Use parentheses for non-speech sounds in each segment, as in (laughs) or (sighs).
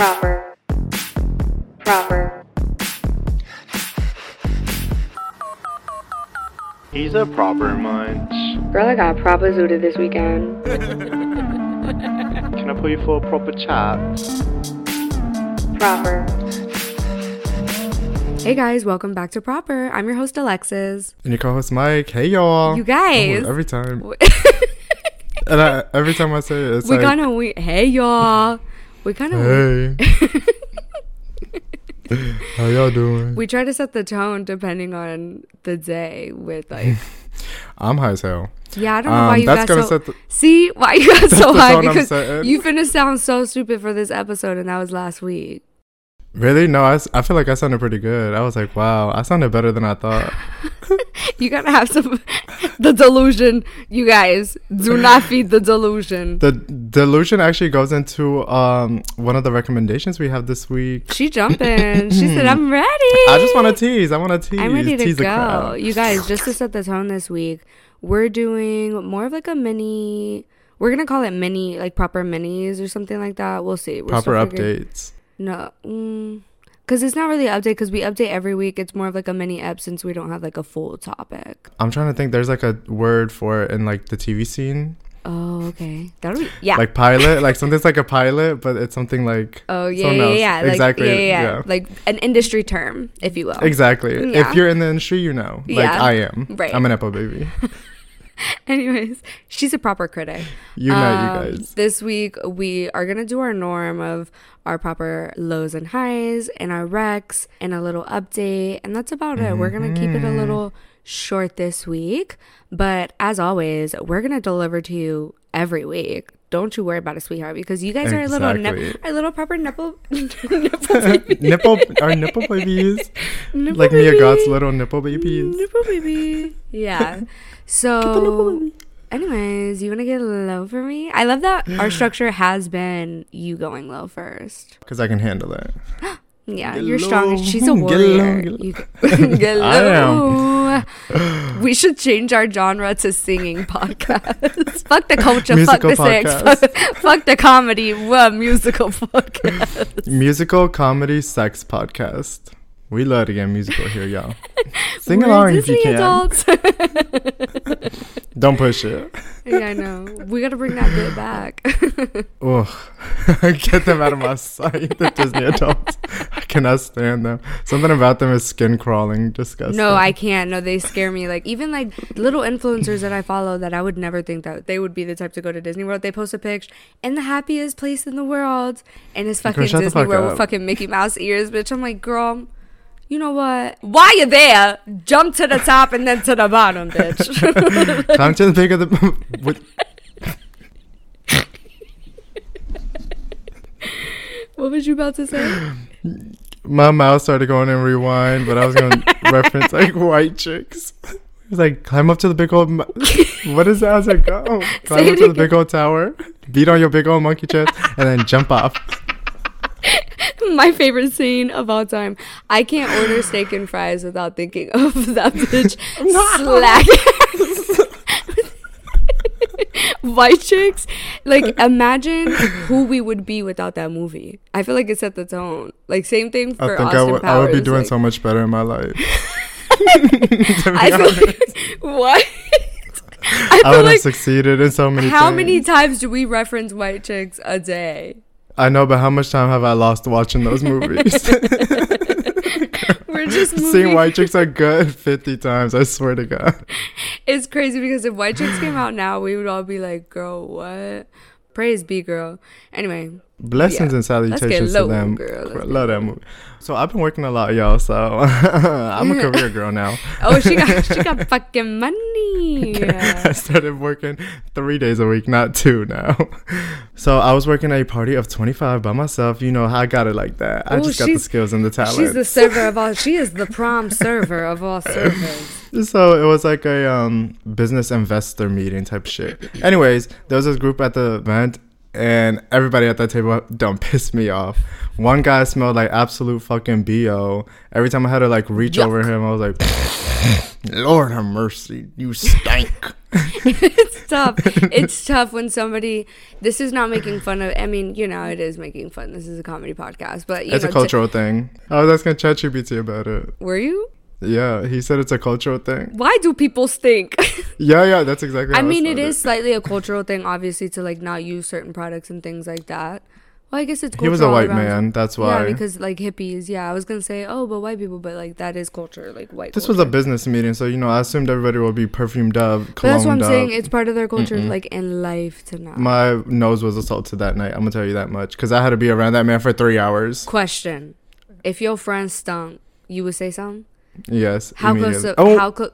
proper, proper. He's a proper munch. Girl, I got proper zooted this weekend. (laughs) Can I pull you for a proper chat? Proper. Hey guys, welcome back to Proper. I'm your host Alexis. And your co-host Mike. Hey y'all. You guys. Oh, every time. (laughs) and I, every time I say it, it's we like, kind of we hey y'all. We kind of hey. (laughs) How y'all doing? we try to set the tone depending on the day with like (laughs) I'm high as hell. yeah I don't know why Um, you that's got gonna so set the- see why you got (laughs) so high because you finna sound so stupid for this episode and that was last week. Really? No, I, I feel like I sounded pretty good. I was like, wow, I sounded better than I thought. (laughs) You gotta have some (laughs) the delusion. You guys do not feed the delusion. The delusion actually goes into um one of the recommendations we have this week. She jumping. (clears throat) She said, "I'm ready." I just want to tease. I want to tease. I'm ready to tease go. You guys, just to set the tone this week, we're doing more of like a mini. We're gonna call it mini, like proper minis or something like that. We'll see. We're Proper updates. No, mm, because it's not really update. Because we update every week. It's more of like a mini ep since we don't have like a full topic. I'm trying to think. There's like a word for it in like the TV scene, Oh, okay. That'll be yeah. like pilot. like something's like a pilot, but it's something like oh yeah, yeah, yeah. Like, Exactly, Yeah, yeah, yeah. yeah. Like an industry term, if you will. exactly. Yeah. If you're in the industry, you know. Like Yeah. I am. Right. I'm an Epo baby. (laughs) (laughs) Anyways, she's a proper critic. You know, Um, you guys. This week we are gonna do our norm of our proper lows and highs and our recs and a little update, and that's about it. We're gonna keep it a little short this week, but as always, we're gonna deliver to you every week. Don't you worry about it, sweetheart, because you guys are a little nip- our little proper nipple (laughs) nipple baby. (laughs) nipple our nipple babies. Nipple like Mia baby. Gott's little nipple babies. Nipple baby. Yeah. (laughs) So, anyways, you want to get low for me? I love that our (sighs) structure has been you going low first. Because I can handle it. (gasps) Yeah, you're strong. She's a (laughs) warrior. low, get You can- (laughs) get (laughs) I low. we should change our genre to singing podcast. fuck the culture. fuck Musical the sex. Fuck, fuck the comedy. What musical podcast? Musical comedy sex podcast. We love to get musical here, y'all. (laughs) Sing along if you can. adults. (laughs) Don't push it. yeah, I know. We got to bring that bit back. (laughs) Ugh. Get them out of my sight, the Disney adults. I cannot stand them. Something about them is skin crawling, disgusting. No, I can't. No, they scare me. Like even like little influencers that I follow that I would never think that they would be the type to go to Disney World. They post a picture in the happiest place in the world, and it's fucking the Disney fuck World with fucking Mickey Mouse ears, bitch. I'm like, girl. You know what? While you're there, jump to the top and then to the bottom, bitch. (laughs) Climb to the peak of the. (laughs) with, what was you about to say? my mouth started going in rewind, but I was going (laughs) to reference like white chicks. It was like, climb up to the big old. mo- What is that? I was like, oh, go. Climb up it to the big old tower, beat on your big old monkey chest, and then jump off. (laughs) My favorite scene of all time. I can't order steak and fries without thinking (laughs) of that bitch (laughs) slack. White chicks, like imagine who we would be without that movie. I feel like it set the tone. Like same thing I for think I Austin would- Powers. I would be doing like, so much better in my life. I feel like, what? I I would have succeeded in so many how things. many times do we reference white chicks a day? I know, but how much time have I lost watching those movies? (laughs) We're just (laughs) moving. Seeing white chicks are good 50 times, I swear to God. It's crazy because if White Chicks came out now, we would all be like, "Girl, what?" Praise be, girl. Anyway, Blessings Yeah. and salutations to them. girl. Let's Cr- get Love that movie. So I've been working a lot, y'all. So (laughs) I'm a (laughs) career girl now. oh, she got she got (laughs) fucking money. I started working three days a week, not two now. So I was working a party of 25 by myself. You know how I got it like that. I Ooh, just got the skills and the talent. She's the server of all. She is the prom server of all servers. So it was like a um, business investor meeting type shit. Anyways, there was this group at the event, and everybody at that table don't (laughs) piss me off. One guy smelled like absolute fucking bo. Every time I had to like reach Yuck. over him, I was like, (laughs) Lord have mercy, you stank. (laughs) it's tough. It's tough when somebody. This is not making fun of. I mean, you know, it is making fun. This is a comedy podcast, but you it's know, a cultural thing. Oh, I was asking ChatGPT about it. were you? Yeah, he said it's a cultural thing. Why do people stink? (laughs) Yeah, yeah, that's exactly. I mean, it started. is slightly a cultural thing, obviously, to like not use certain products and things like that. Well, I guess it's. He was a white man. That's why. Yeah, because like hippies. Yeah, I was gonna say, oh, but white people, but like that is culture, like white. this was a business meeting, so you know, I assumed everybody would be perfumed up, But that's what I'm cologned saying. It's part of their culture, Mm-mm. like in life to not. My nose was assaulted that night. I'm gonna tell you that much because I had to be around that man for three hours. Question: If your friend stunk, you would say something. Yes. How close? To, oh, How close?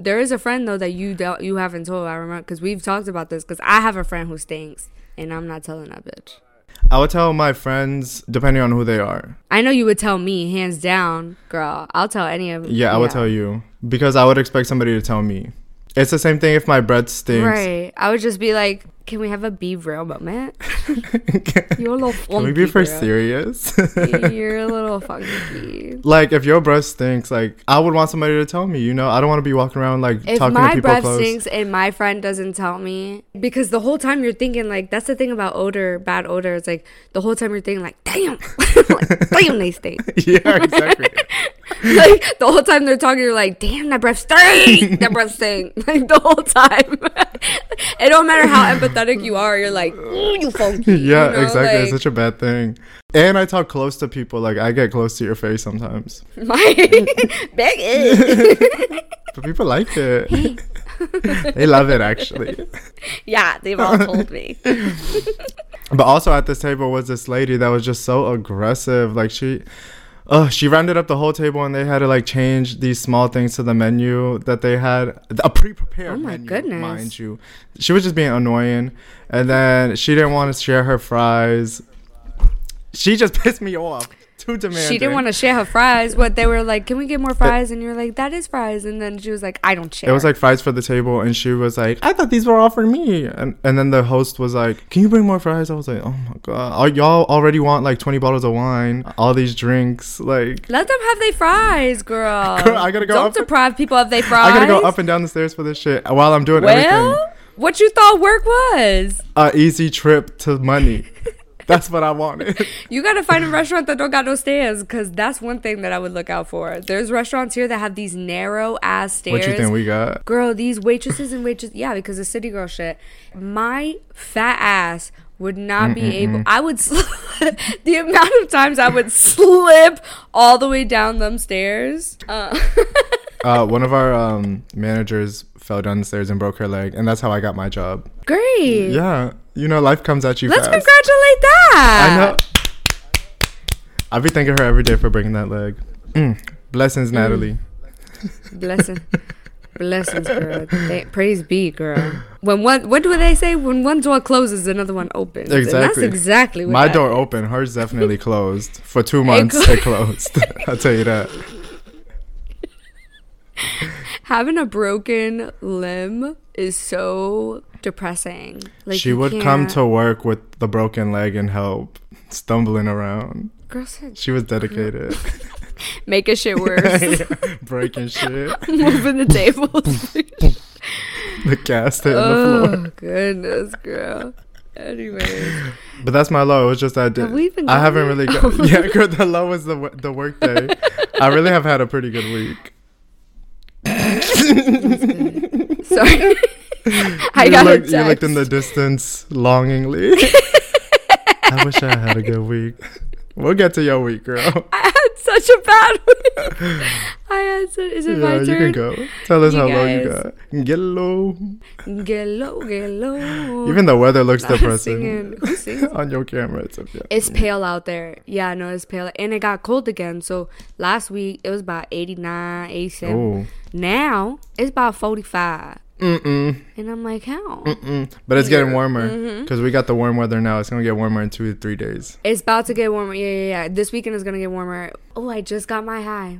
There is a friend though that you don't, you haven't told. I remember because we've talked about this. Because I have a friend who stinks, and I'm not telling that bitch. I would tell my friends depending on who they are. I know you would tell me, hands down, girl. I'll tell any of. Yeah, I would tell you because I would expect somebody to tell me. It's the same thing if my breath stinks. Right. I would just be like, "Can we have a be real moment? (laughs) You're a little funky. Can we be for girl. serious? You're a little (laughs) funky. like if your breath stinks, like I would want somebody to tell me. You know, I don't want to be walking around like If talking to people close. If my breath stinks and my friend doesn't tell me, because the whole time you're thinking like that's the thing about odor, bad odor. It's like the whole time you're thinking like, damn, (laughs) like, damn, they stink. yeah, exactly. like the whole time they're talking, you're like, damn, that breath stinks. that breath stinks. Like the whole time. it don't matter how empathetic you are. You're like, ooh, you funky. (laughs) yeah, you know? exactly. it's such a bad thing. And I talk close to people. Like I get close to your face sometimes, my big. is- but people like it. (laughs) they love it actually. (laughs) yeah, they've all told me. But also at this table was this lady that was just so aggressive. Like she, uh, she rounded up the whole table and they had to like change these small things to the menu that they had a pre-prepared Oh my menu, goodness. mind you. She was just being annoying, and then she didn't want to share her fries. She just (laughs) pissed me off. Too demanding. She didn't want to share her fries. but they were like, can we get more fries? And you're like, that is fries. And then she was like, I don't share. It was like fries for the table, and she was like, "I thought these were all for me." And and then the host was like, "Can you bring more fries?" I was like, "Oh my god, Are y'all already want like twenty bottles of wine, all these drinks, like." let them have their fries, girl. Girl, (laughs) I gotta go Don't deprive people of their fries. I gotta go up and down the stairs for this shit while I'm doing everything. Well, what you thought work was? A easy trip to money. (laughs) That's what I wanted. (laughs) You gotta find a restaurant that don't got no stairs, cause that's one thing that I would look out for. There's restaurants here that have these narrow ass stairs. what you think we got? Girl, these waitresses and waitresses, yeah, because of city girl shit. My fat ass would not be able. I would slip. (laughs) the amount of times I would slip all the way down them stairs. Uh, (laughs) Uh, one of our um, managers fell down the stairs and broke her leg, and that's how I got my job. great. Yeah, you know, life comes at you Let's fast. congratulate that. I know. I be thanking her every day for breaking that leg. Mm. Blessings, Natalie. Blessing. (laughs) Blessings, girl. Thank- praise be, girl. When one, what do they say? When one door closes, another one opens. And that's Exactly. exactly what My door is. open. Hers definitely (laughs) closed for two months. clo- It closed. (laughs) I'll tell you that. Having a broken limb is so depressing. Like she would come can't- to work with the broken leg and help, stumbling around. Girl said, She was dedicated. (laughs) making shit (laughs) worse, Breaking shit. (laughs) moving the tables. The cast hit on the oh, floor. oh goodness, girl. Anyways, But that's my low. It was just I did. Have we even I haven't really. Got, yeah, girl, the low was the the work day. I really have had a pretty good week. Sorry. (laughs) I you got looked, you looked in the distance longingly. (laughs) I wish I had a good week. We'll get to your week, girl. I such a bad (laughs) week. (laughs) I had such. Is it my Yeah, you turn? can go. Tell us You how long you guys. got. Get low. Get low, get low. Even the weather looks I was depressing singing- (laughs) on your camera. It's, yeah. It's pale out there. Yeah, no, it's pale. And it got cold again. So last week it was about 89, 87. Oh. Now it's about 45. Mm-mm. And I'm like, how? Mm-mm. But it's getting warmer Mm-hmm. because we got the warm weather now. It's gonna get warmer in two to three days. It's about to get warmer. Yeah, yeah, yeah. This weekend is going to get warmer. Oh, I just got my high.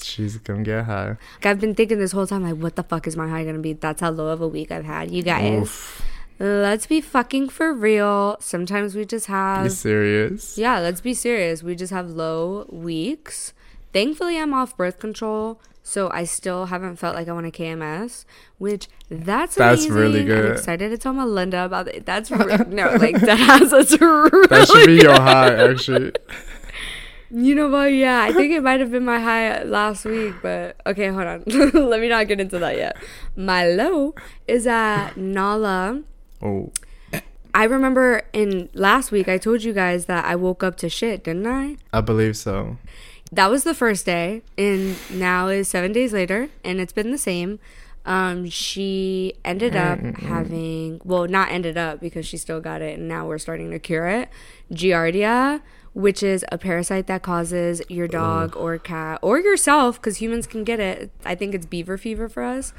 She's gonna get high. Like, I've been thinking this whole time, like, what the fuck is my high going to be? That's how low of a week I've had. You guys, Oof. let's be fucking for real. Sometimes we just have. serious? Yeah, let's be serious. We just have low weeks. Thankfully, I'm off birth control. So I still haven't felt like I want a KMS, which that's That's amazing. really I'm good. excited to tell Melinda about it. That's (laughs) re- no, like that has us really. That should be your high, actually. (laughs) You know what? Yeah, I think it might have been my high last week, but okay, hold on. (laughs) Let me not get into that yet. My low is at Nala. Oh, I remember in last week I told you guys that I woke up to shit, didn't I? I believe so. That was the first day, and now is seven days later, and it's been the same. Um, she ended up having, well, not ended up because she still got it, and now we're starting to cure it. Giardia, which is a parasite that causes your dog or cat or yourself, because humans can get it. I think it's beaver fever for us,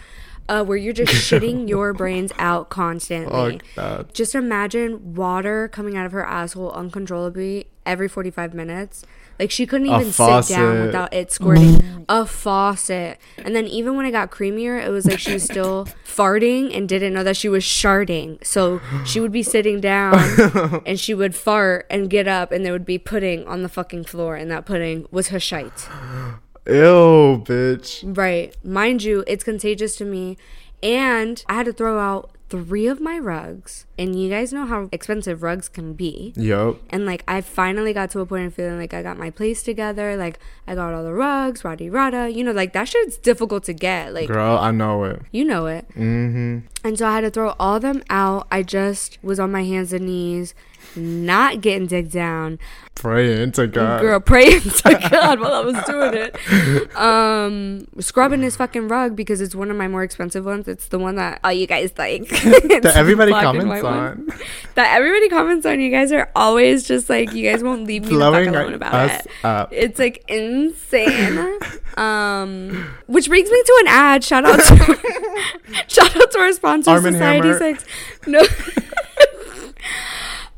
uh, where you're just (laughs) shitting your brains out constantly. Oh, God. Just imagine water coming out of her asshole uncontrollably every 45 minutes. Like she couldn't even sit down without it squirting. a faucet. And then even when it got creamier, it was like she was still (laughs) farting and didn't know that she was sharding. So she would be sitting down (laughs) and she would fart and get up and there would be pudding on the fucking floor and that pudding was her shite. (gasps) (gasps) (gasps) Ew, bitch. Right. Mind you, it's contagious to me. And I had to throw out three of my rugs. And you guys know how expensive rugs can be. Yup. And like I finally got to a point of feeling like I got my place together. Like I got all the rugs, rada rada. You know, like that shit's difficult to get. Like Girl, I know it. you know it. Mm-hmm. And so I had to throw all them out. I just was on my hands and knees, not getting digged down. Praying to God. Girl, praying to (laughs) God while I was doing it. Um, scrubbing his fucking rug because it's one of my more expensive ones. It's the one that all you guys like. (laughs) That everybody comments white one. on. That everybody comments on. You guys are always just like you guys won't leave me the Blowing alone about it. up. It's like insane. um, which brings me to an ad. Shout out to (laughs) shout out to our sponsor, Arm Society Hammer. Six. No.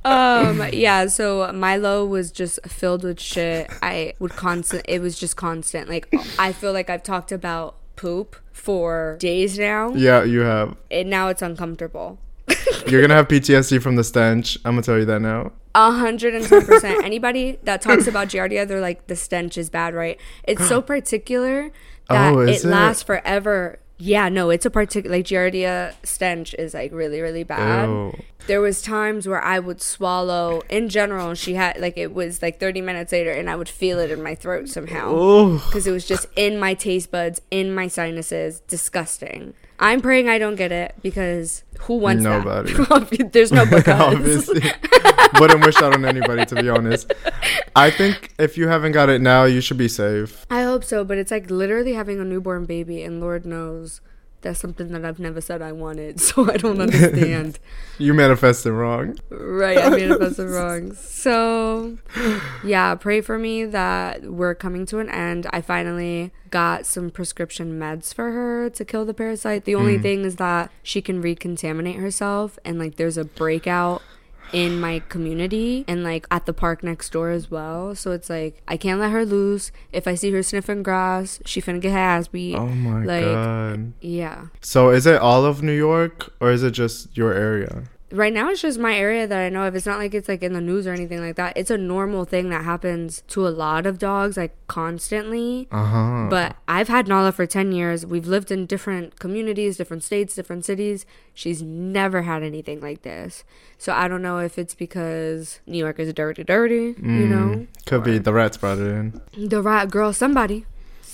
Um yeah so milo was just filled with shit i would constant it was just constant like i feel like i've talked about poop for days now Yeah, you have. and now it's uncomfortable (laughs) You're gonna have PTSD from the stench. I'm gonna tell you that now. A hundred and ten percent. Anybody that talks about Giardia, they're like the stench is bad, right? It's so (gasps) particular that Oh, it, it? lasts forever. Yeah, no, it's a particular like Giardia stench is like really, really bad. Ew. There was times where I would swallow in general. She had like it was like thirty minutes later, and I would feel it in my throat somehow because it was just in my taste buds, in my sinuses. Disgusting. I'm praying I don't get it because who wants Nobody. (laughs) that? There's no. (laughs) Obviously. Wouldn't wish that on anybody, to be honest. I think if you haven't got it now, you should be safe. I hope so, but it's like literally having a newborn baby, and Lord knows that's something that I've never said I wanted, (laughs) so I don't understand. (laughs) You manifested wrong. right, I manifested (laughs) wrong. So, yeah, pray for me that we're coming to an end. I finally got some prescription meds for her to kill the parasite. The only mm. thing is that she can recontaminate herself, and like there's a breakout in my community and like at the park next door as well. So it's like I can't let her loose. If I see her sniffing grass, she finna get her ass beat. Oh my like god. yeah. So is it all of New York or is it just your area? Right now it's just my area that I know of. It's not like it's like in the news or anything like that. It's a normal thing that happens to a lot of dogs like constantly. Uh huh. But I've had Nala for 10 years. We've lived in different communities, different states, different cities. She's never had anything like this. So I don't know if it's because New York is dirty, dirty, you know? Could be the rats brought it in. The rat girl, somebody.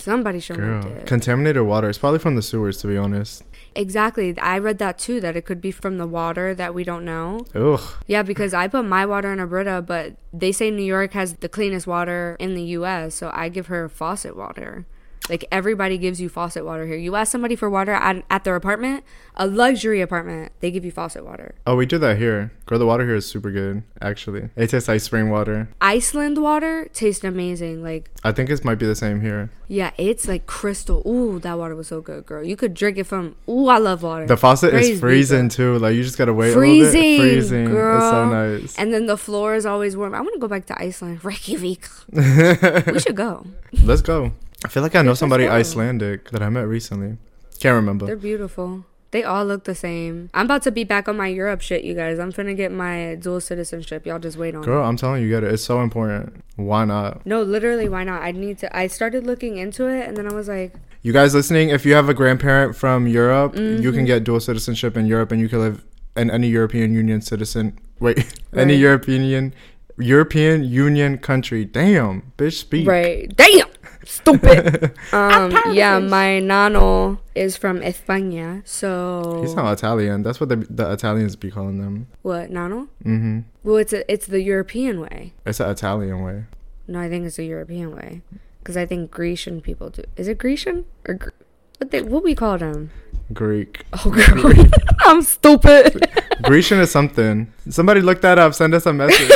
Somebody should Girl. it. Contaminated water. It's probably from the sewers, to be honest. Exactly. I read that too, that it could be from the water that we don't know. Ugh. Yeah, because I put my water in a Brita, but they say New York has the cleanest water in the U.S., so I give her faucet water. Like everybody gives you faucet water here. You ask somebody for water at, at their apartment, a luxury apartment, they give you faucet water. Oh, we do that here. Girl, the water here is super good, actually. It tastes like spring water. Iceland water tastes amazing. Like, I think it might be the same here. yeah, it's like crystal. Ooh, that water was so good, girl. You could drink it from. Ooh, I love water. The faucet is freezing too. Like you just gotta wait freezing, a little bit. Freezing. girl. It's so nice. And then the floor is always warm. I want to go back to Iceland. Reykjavik. (laughs) we should go. Let's go. I feel like I know somebody. Icelandic that I met recently. Can't remember. They're beautiful. They all look the same. I'm about to be back on my Europe shit, you guys. I'm finna get my dual citizenship. Y'all just wait on Girl, it. I'm telling you, you get it. It's so important. Why not? No, literally, why not? I need to. I started looking into it, and then I was like, you guys listening, if you have a grandparent from Europe, you Mm-hmm. can get dual citizenship in Europe, and you can live in any European Union citizen. Wait, (laughs) any European European Union country. Damn, bitch, speak. Right. Damn. Stupid. (laughs) um. Yeah. My nano is from España. So He's not Italian. That's what the, the Italians be calling them. what nano? Mm-hmm. Well, it's a, it's the European way. It's an Italian way. No, I think it's the European way. Because I think Grecian people do. Is it Grecian or Gr- what? They, what we call them? Greek. Oh, (laughs) girl, I'm stupid. (laughs) Grecian is something. Somebody look that up. Send us a message.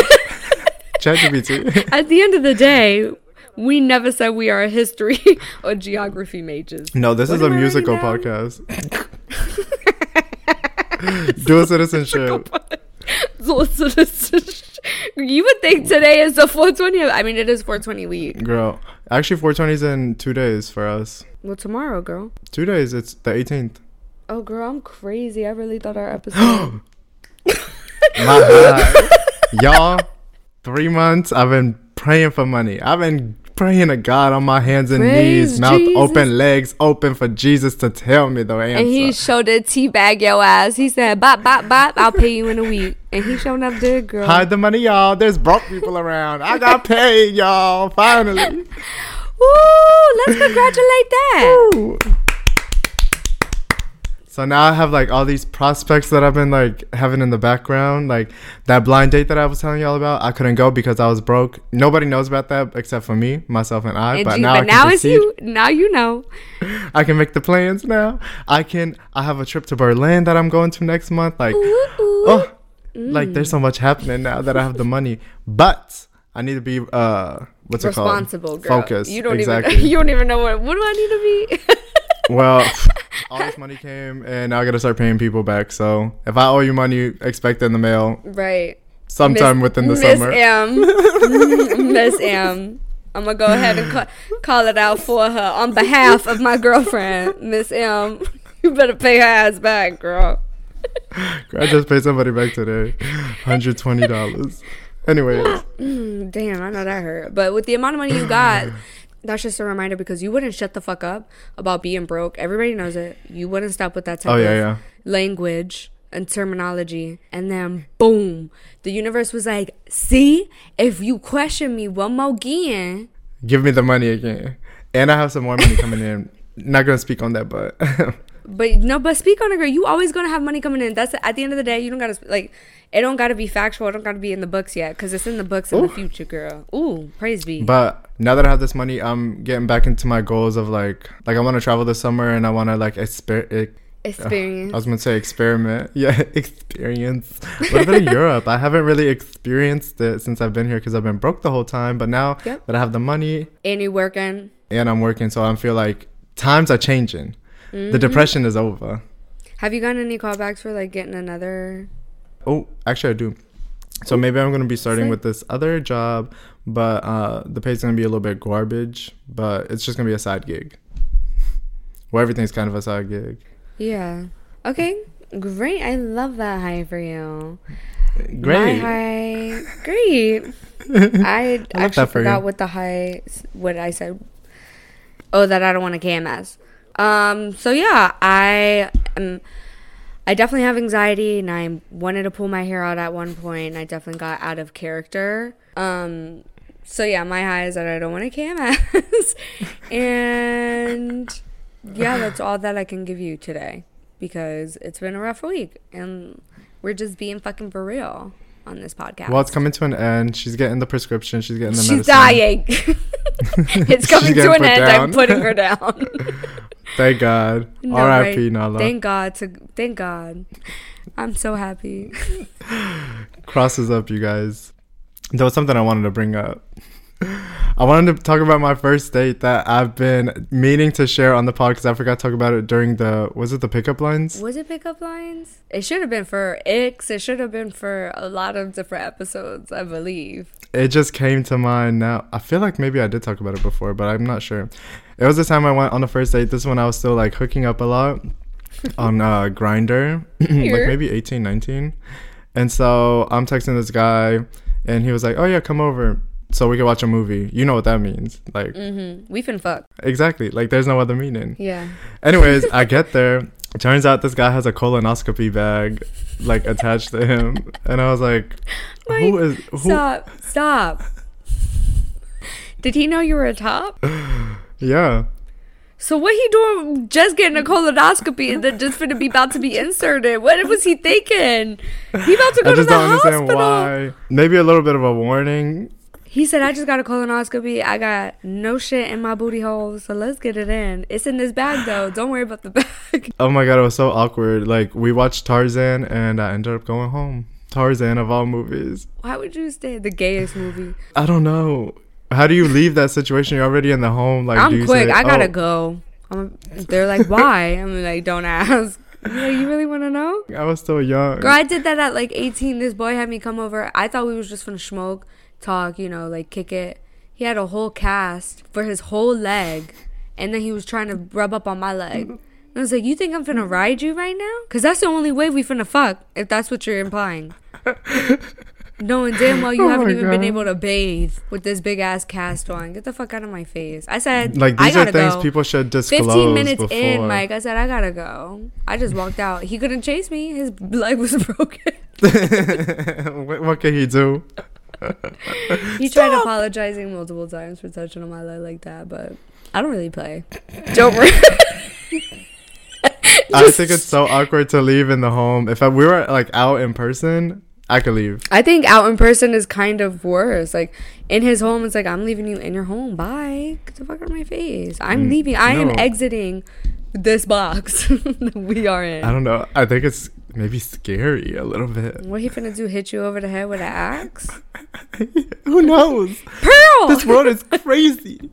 ChatGPT. At the end of the day, we never said we are a history (laughs) or geography majors. No, this What is a am I writing musical (laughs) podcast. Dual citizenship. This is- you would think today is the 420. I mean, it is 420 week. Girl. Actually, 420 is in two days for us. Well, tomorrow, girl. Two days. It's the 18th. Oh, girl, I'm crazy. I really thought our (gasps) episode. My God. (laughs) Y'all, three months I've been praying for money. I've been praying to God on my hands and Praise knees, mouth Jesus. open, legs open for Jesus to tell me the answer. and he showed a teabag your ass. He said, "Bop, bop, bop. I'll pay you in a week." And he showed up there, girl. Hide the money, y'all. There's broke people around. I got paid, y'all. Finally. (laughs) Woo! Let's congratulate that. Woo. So now I have like all these prospects that I've been like having in the background. Like that blind date that I was telling y'all about, I couldn't go because I was broke. Nobody knows about that except for me, myself, and I. And but you- now, I but now it's you. Now you know. (laughs) I can make the plans now. I can. I have a trip to Berlin that I'm going to next month. Like, Ooh, ooh. oh, like there's so much happening now that I have the money. But I need to be uh, what's it called? responsible girl. Focus. You don't exactly. even (laughs) you don't even know what what do I need to be? (laughs) well, (laughs) all this money came, and now I gotta start paying people back. So if I owe you money, expect it in the mail right. sometime Miss- within the Miss summer. M. (laughs) Miss M. I'm gonna go ahead and ca- call it out for her on behalf of my girlfriend, Miss M. (laughs) You better pay her ass back, girl. I just paid somebody back today, hundred twenty dollars. Anyways, Mm, (clears throat) Damn, I know that hurt. But with the amount of money you got, that's just a reminder because you wouldn't shut the fuck up about being broke. Everybody knows it. You wouldn't stop with that type oh of yeah, yeah. language and terminology. And then boom, the universe was like, see, if you question me one more again, Give me the money again, and I have some more money coming in. Not gonna speak on that, but (laughs) But no, but speak on it, girl. You always gonna have money coming in. That's at the end of the day. You don't gotta like. It don't gotta be factual. It don't gotta be in the books yet, because it's in the books in the future, girl. Ooh, praise be. But now that I have this money, I'm getting back into my goals of like, like I want to travel this summer and I want to like exper- Experience. I was gonna say experiment. (laughs) Yeah, experience. What about in (laughs) Europe? I haven't really experienced it since I've been here because I've been broke the whole time. But now Yep. that I have the money and you working. and I'm working, so I feel like times are changing. Mm-hmm. The depression is over. Have you gotten any callbacks for like getting another? Oh, actually, I do. So maybe I'm gonna be starting with this other job, but uh, the pay's gonna be a little bit garbage. But it's just gonna be a side gig. (laughs) Well, everything's kind of a side gig. Yeah. Okay. Great. I love that high for you. My Great. high. Great. (laughs) I that actually for forgot you. what the high. What I said. Oh, that I don't want a KMS. Um. So yeah, I am. I definitely have anxiety, and I wanted to pull my hair out at one point. I definitely got out of character. Um. So yeah, my high is that I don't want a KMS, (laughs) and yeah, that's all that I can give you today because it's been a rough week, and we're just being fucking for real on this podcast. Well, it's coming to an end. She's getting the prescription. She's getting the medicine. She's medicine. dying. (laughs) it's coming to an end. down. I'm putting her down. (laughs) Thank God. No, R.I.P. right? Nala. Thank God. To thank God. I'm so happy. (laughs) Crosses up, you guys. There was something I wanted to bring up. I wanted to talk about my first date that I've been meaning to share on the pod because I forgot to talk about it during the was it the pickup lines? Was it pickup lines? It should have been for X. It should have been for a lot of different episodes, I believe. It just came to mind now. I feel like maybe I did talk about it before, but I'm not sure. It was the time I went on the first date. This one I was still like hooking up a lot (laughs) on uh, Grindr, (clears throat) like maybe 18, 19. And so I'm texting this guy, and he was like, "Oh yeah, come over." So we can watch a movie. You know what that means. Like Mm-hmm. We finna fuck. exactly. Like there's no other meaning. Yeah. Anyways, I (laughs) get there. Turns out this guy has a colonoscopy bag like attached to him. And I was like, who Mike, is who Stop. Stop. Did he know you were a top? (sighs) Yeah. So what he doing? Just getting a colonoscopy and then just finna be about to be inserted. What was he thinking? He about to go I to just the don't understand hospital. why. Maybe a little bit of a warning. He said, "I just got a colonoscopy. I got no shit in my booty hole, so let's get it in. It's in this bag though. Don't worry about the (laughs) bag." Oh my god, it was so awkward. Like we watched Tarzan and I ended up going home. Tarzan of all movies. Why would you stay the gayest movie? I don't know. How do you leave that situation? You're already in the home. Like I'm you quick. say, I gotta "Oh, go. I'm, they're like, "Why?" (laughs) I'm like, "Don't ask." (laughs) You really want to know? I was still young. Girl, I did that at like 18. This boy had me come over. I thought we was just gonna smoke, talk, you know, like kick it. He had a whole cast for his whole leg, and then he was trying to rub up on my leg. And I was like, "You think I'm finna ride you right now? Cause that's the only way we finna fuck. If that's what you're implying." Knowing damn well you Oh haven't even been able to bathe with this big ass cast on. Get the fuck out of my face. I said, Like these are things go. people should disclose 15 minutes before. in, Mike, I said, I gotta go. I just walked out. He couldn't chase me. His (laughs) leg was (laughs) broken. (laughs) what, what can he do? He tried apologizing multiple times for touching on my leg like that, but I don't really play. Don't worry. (laughs) I think it's so awkward to leave in the home. If I, we were like out in person, I could leave. I think out in person is kind of worse. Like in his home, it's like I'm leaving you in your home. Bye. Get the fuck out of my face. I'm Mm, leaving. I am exiting this box (laughs) that we are in. I don't know. I think it's maybe scary a little bit. What he finna do? Hit you over the head with an axe? (laughs) Who knows? Pearl. This world is crazy.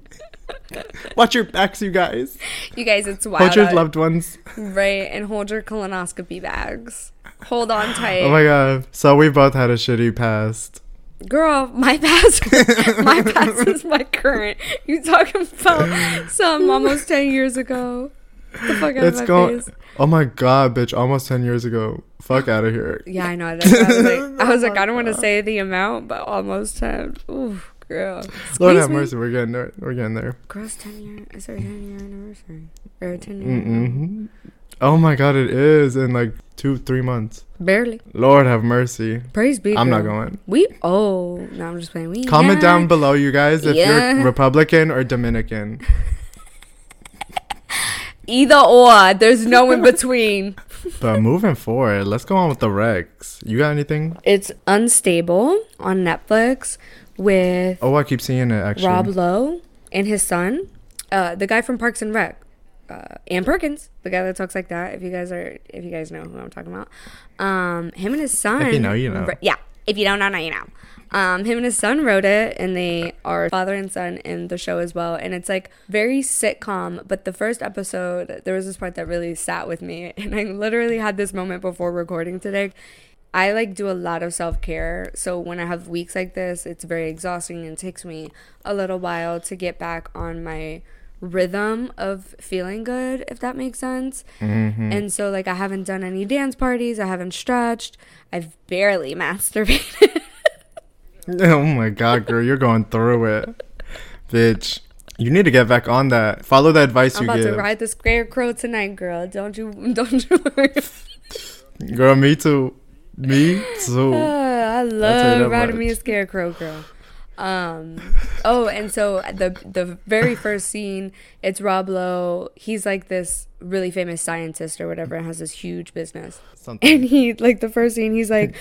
Watch your backs, you guys. you guys, it's wild. Hold your loved ones. right, and hold your colonoscopy bags. Hold on tight. Oh my god. So we both had a shitty past. Girl, my past, (laughs) my past is my current. You talking about (laughs) some almost ten years ago? The fuck out It's of my going. face. Oh my god, bitch! Almost ten years ago. Fuck out of here. Yeah, I know. That's I was like, I was like, I don't want to (laughs) say the amount, but almost ten. Ooh, girl. Lord have me. mercy. We're getting there. We're getting there. Girl's ten year. It's our ten year anniversary or ten year. Mm-hmm. Oh my god, it is in like two, three months. Barely. Lord have mercy. Praise be. I'm not going. We oh no, I'm just playing. We Comment yeah. down below, you guys, if Yeah. you're Republican or Dominican. (laughs) Either or. There's no in between. (laughs) But moving forward, let's go on with the Rex. You got anything? It's Unstable on Netflix with Oh, I keep seeing it actually. Rob Lowe and his son, uh, the guy from Parks and Rec, uh, Ann Perkins, the guy that talks like that. If you guys are, if you guys know who I'm talking about, um, him and his son. If you know, you know. Yeah, if you don't know, now you know. Um, him and his son wrote it, and they are father and son in the show as well. And it's like very sitcom. But the first episode, there was this part that really sat with me, (laughs) and I literally had this moment before recording today. I like do a lot of self care. So when I have weeks like this, it's very exhausting and takes me a little while to get back on my rhythm of feeling good, if that makes sense. Mm-hmm. And so, like, I haven't done any dance parties, I haven't stretched, I've barely (laughs) masturbated. (laughs) Oh my god, girl, you're going through it, bitch. You need to get back on that. Follow the advice I'm you about to ride the scarecrow tonight, girl. Don't you, (laughs) don't you worry. girl. Me too. Me too. (sighs) I that love riding me a scarecrow, girl. Um. Oh, and so the the very first scene, it's Rob Lowe. He's like this really famous scientist or whatever, and has this huge business. Something. And he like the first scene, he's like.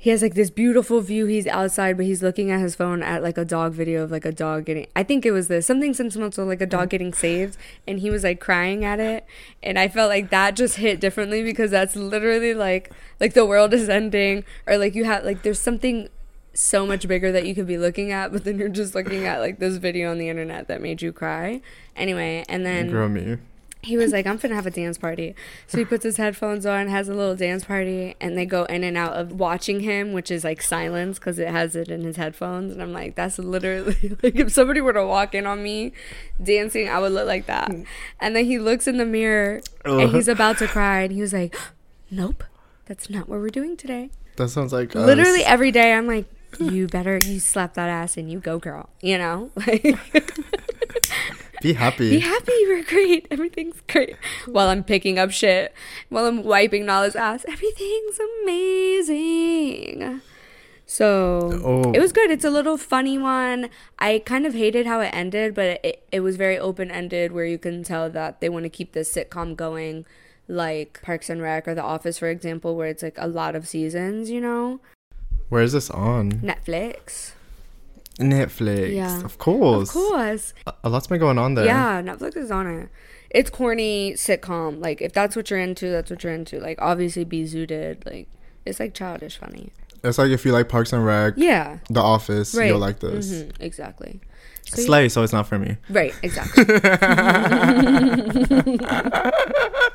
He has like this beautiful view. He's outside, but he's looking at his phone at like a dog video of like a dog getting. I think it was this something sentimental, like a dog getting saved, and he was like crying at it. And I felt like that just hit differently because that's literally like like the world is ending, or like you have like there's something so much bigger that you could be looking at, but then you're just looking at like this video on the internet that made you cry. Anyway, and then me. He was like, I'm finna have a dance party. So he puts his headphones on, has a little dance party, and they go in and out of watching him, which is like silence because it has it in his headphones. And I'm like, that's literally (laughs) like if somebody were to walk in on me dancing, I would look like that. Hmm. And then he looks in the mirror and uh-huh. he's about to cry, and he was like, Nope, that's not what we're doing today. That sounds like us. Literally every day, I'm like, you better you slap that ass and you go, girl. You know, (laughs) like Be happy. be happy. We're great. Everything's great. While I'm picking up shit, while I'm wiping Nala's ass, everything's amazing. So Oh. it was good. It's a little funny one. I kind of hated how it ended, but it, it was very open ended where you can tell that they want to keep this sitcom going, like Parks and Rec or The Office, for example, where it's like a lot of seasons, you know? Where is this on? Netflix. Netflix. Yeah. Of course. Of course. A- lot's been going on there. Yeah, Netflix is on it. It's corny sitcom. Like if that's what you're into, that's what you're into. Like obviously be zooted. Like it's like childish funny. It's like if you like Parks and Rec, Yeah. The Office, Right. you'll like this. Mhm, exactly. So, Slay, so it's not for me. Right, exactly. (laughs) (laughs)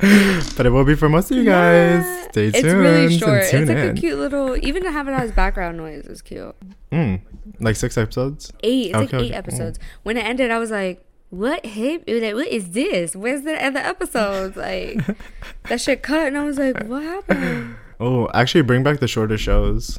But it will be for most of you guys. Yeah. Stay tuned. It's really short. It's like in. a cute little even to have it as background noise is cute. Mm, like six episodes. Eight. It's like eight okay. episodes. When it ended, I was like, "What hip? Like, what is this? Where's the other episodes? Like (laughs) that shit cut." And I was like, "What happened?" (sighs) Oh, actually, bring back the shorter shows.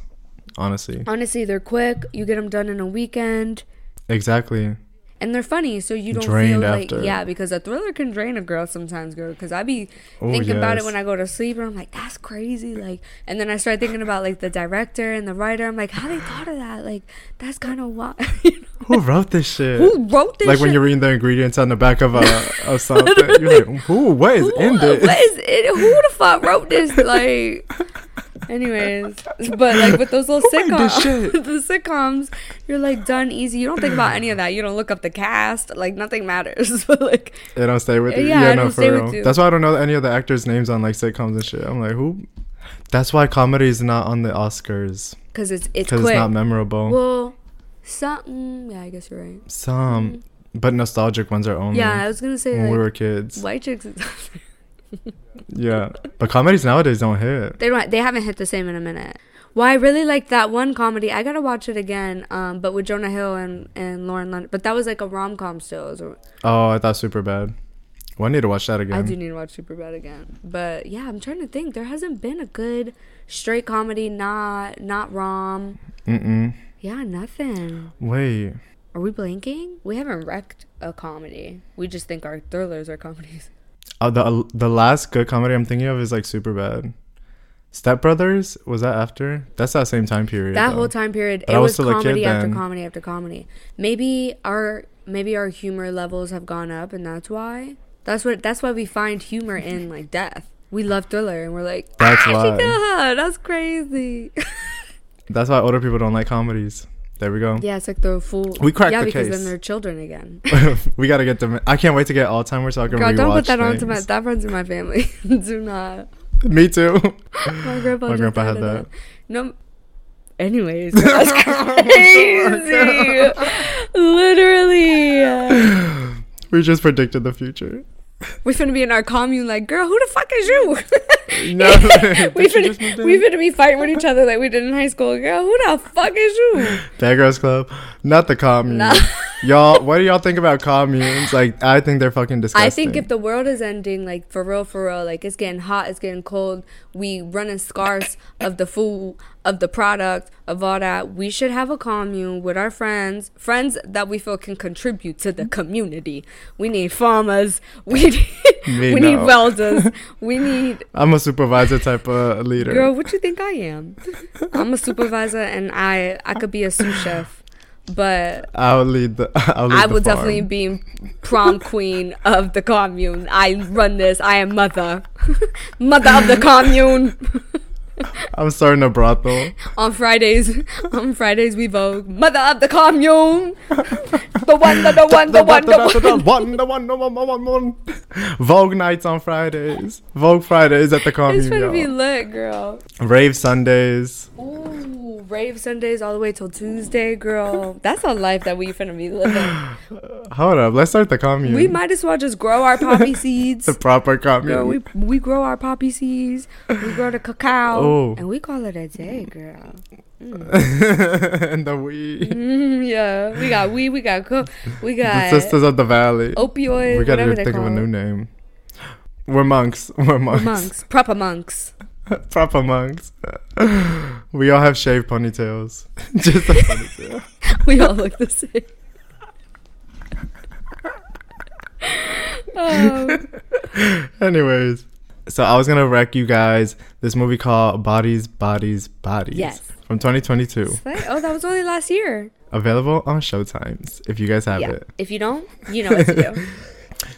Honestly, Honestly, they're quick. You get them done in a weekend. exactly. And they're funny, so you don't Drained feel like after. yeah, because a thriller can drain a girl sometimes, girl. Because I be Oh, thinking about it when I go to sleep, and I'm like, that's crazy, like, and then I start thinking about like the director and the writer. I'm like, how they thought of that? Like, that's kind of wild. (laughs) you know? Who wrote this shit? Who wrote this? like when you're reading the ingredients on the back of a of (laughs) something, you're like, who? What is in this? What is it? Who the fuck wrote this? Like, (laughs) anyways, but like with those little (laughs) Who made this sitcoms, (laughs) the sitcoms, you're like done easy. You don't think about any of that. You don't look up the cast. Like nothing matters. (laughs) but like, They don't stay with you. Yeah, Yeah, no, for real. That's why I don't know any of the actors' names on like sitcoms and shit. I'm like, who? That's why comedy is not on the Oscars because it's it's because quick. it's not memorable. Well, something. Yeah, I guess you're right. Some, mm. but nostalgic ones are only. Yeah, I was gonna say when like we were kids. white chicks. (laughs) Yeah, but comedies nowadays don't hit. they don't. They haven't hit the same in a minute. Well, I really liked that one comedy. I gotta watch it again. Um, but with Jonah Hill and and Lauren London. But that was like a rom com still. A- Oh, I thought Superbad. Well, I need to watch that again. I do need to watch Superbad again. But yeah, I'm trying to think. There hasn't been a good straight comedy, not not rom. Mm-mm. Yeah, nothing. Wait. Are we blanking? We haven't wrecked a comedy. We just think our thrillers are comedies. Uh, the the last good comedy I'm thinking of is like Superbad. Step Brothers was that after? That's that same time period. That though. whole time period, But it was was, still a kid comedy after then. comedy after comedy. Maybe our maybe our humor levels have gone up, and that's why. That's what. That's why we find humor in like death. We love thriller, and we're like, That's ah, why. that's crazy. (laughs) That's why older people don't like comedies. There we go. yeah, it's like the full. We cracked Yeah, the because case. then they're children again. (laughs) we gotta get them. I can't wait to get Alzheimer's so I can God, rewatch don't put that on to my. That runs in my family. (laughs) Do not. Me too. My grandpa. My grandpa had of that. No. Anyways, that's (laughs) crazy. Literally. we just predicted the future. We finna be in our commune like, girl, who the fuck is you? (laughs) No, (laughs) we did she just move finna, we finna be fighting with each other like we did in high school. Girl, who the fuck is you? (laughs) That Girls Club, not the commune. Nah. y'all, what do y'all think about communes? Like, I think they're fucking disgusting. I think if the world is ending, like for real, for real, like it's getting hot, it's getting cold, we running scarce of the food, of the product, of all that, we should have a commune with our friends, friends that we feel can contribute to the community. We need farmers, we need, (laughs) Me, we need welders, (laughs) we need I'm a supervisor type of leader. girl. What you think I am? (laughs) I'm a supervisor, and I I could be a sous chef, but I'll lead the. I'll lead I will definitely be prom queen of the commune. I run this. I am mother, mother of the commune. I'm starting a brothel. On Fridays, on Fridays we vogue mother of the commune. The one, the, the one, the one, the one. the one, the one, the one, one. Vogue nights on Fridays. Vogue Fridays at the It's commune. gonna be lit, girl. Rave Sundays. Ooh, rave Sundays all the way till Tuesday, girl. That's a life that we're finna be living. (sighs) Hold up, let's start the commune. We might as well just grow our poppy (laughs) seeds. the proper commune. Girl, we we grow our poppy seeds. We grow the cacao, Oh. and we call it a day, girl. (laughs) and the we, Mm, yeah, we got we we got co- we the got sisters of the valley. opioid. we gotta think of a new name. We're monks. We're We're monks. monks, proper monks. (laughs) Proper monks. (laughs) We all have shaved ponytails. (laughs) Just a ponytail. we all look the same. um, Anyways, so I was gonna wreck you guys this movie called Bodies, Bodies, Bodies. Yes. From 2022. it's oh, that was only last year. Available on Showtimes if you guys have yeah. it. If you don't, you know what to do.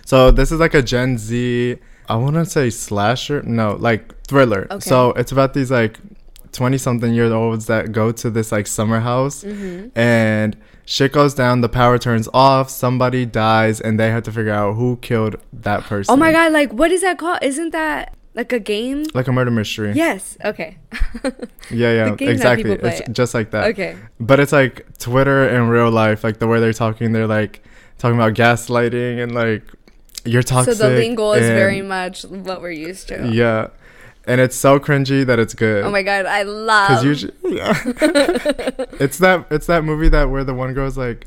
So this is like a Gen Z. I want to say slasher. No, like thriller. Okay. So it's about these like 20 something year olds that go to this like summer house Mm-hmm. and shit goes down. The power turns off. Somebody dies and they have to figure out who killed that person. Oh my god, like what is that called? Isn't that like a game? Like a murder mystery. Yes. Okay. (laughs) Yeah, yeah, The game that exactly. It's just like that. okay. But it's like Twitter in real life, like the way they're talking, they're like talking about gaslighting and like you're toxic. so the lingo is very much what we're used to. yeah, and it's so cringy that it's good. Oh my god, I love. Because usually, yeah, (laughs) it's that it's that movie that where the one girl's like,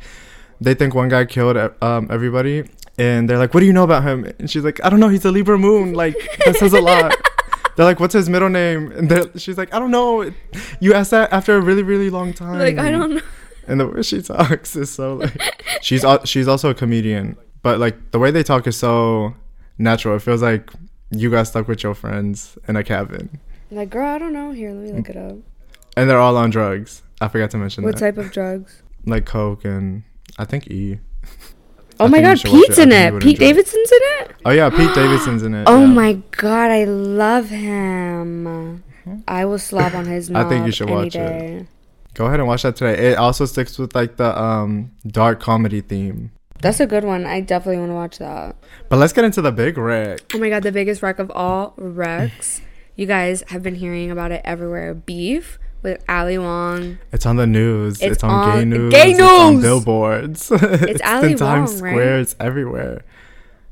they think one guy killed um everybody, and they're like, "What do you know about him?" And she's like, "I don't know. He's a Libra moon. Like that says a lot." (laughs) They're like, "What's his middle name?" And she's like, "I don't know." You asked that after a really really long time. like I don't know. And the way she talks is so like, she's she's also a comedian, but like the way they talk is so natural. It feels like you got stuck with your friends in a cabin, Like girl, I don't know. Here, let me look it up. and they're all on drugs. I forgot to mention What that. type of drugs? (laughs) like coke and I think E. Oh I my god, Pete's. In it. Pete. Davidson's in it. Oh yeah, Pete (gasps) Davidson's in it. Oh yeah. my god, I love him. I will slap on his (laughs) I think you should watch it. Go ahead and watch that today. It also sticks with like the um dark comedy theme. That's a good one. I definitely want to watch that. But let's get into the big rec. Oh my god, the biggest rec of all recs. you guys have been hearing about it everywhere. Beef with Ali Wong. It's on the news. It's, It's on, on- gay news. Gay It's on billboards. (laughs) it's Ali in Times Wong, right? Square. It's everywhere.